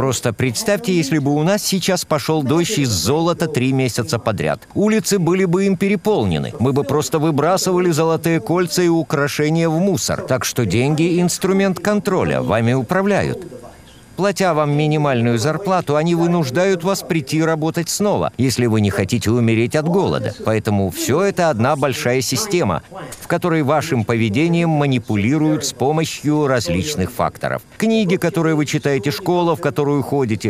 Просто представьте, если бы у нас сейчас пошел дождь из золота три месяца подряд. Улицы были бы им переполнены. Мы бы просто выбрасывали золотые кольца и украшения в мусор. Так что деньги – инструмент контроля, вами управляют. Платя вам минимальную зарплату, они вынуждают вас прийти работать снова, если вы не хотите умереть от голода. Поэтому все это одна большая система, в которой вашим поведением манипулируют с помощью различных факторов. Книги, которые вы читаете, школа, в которую ходите,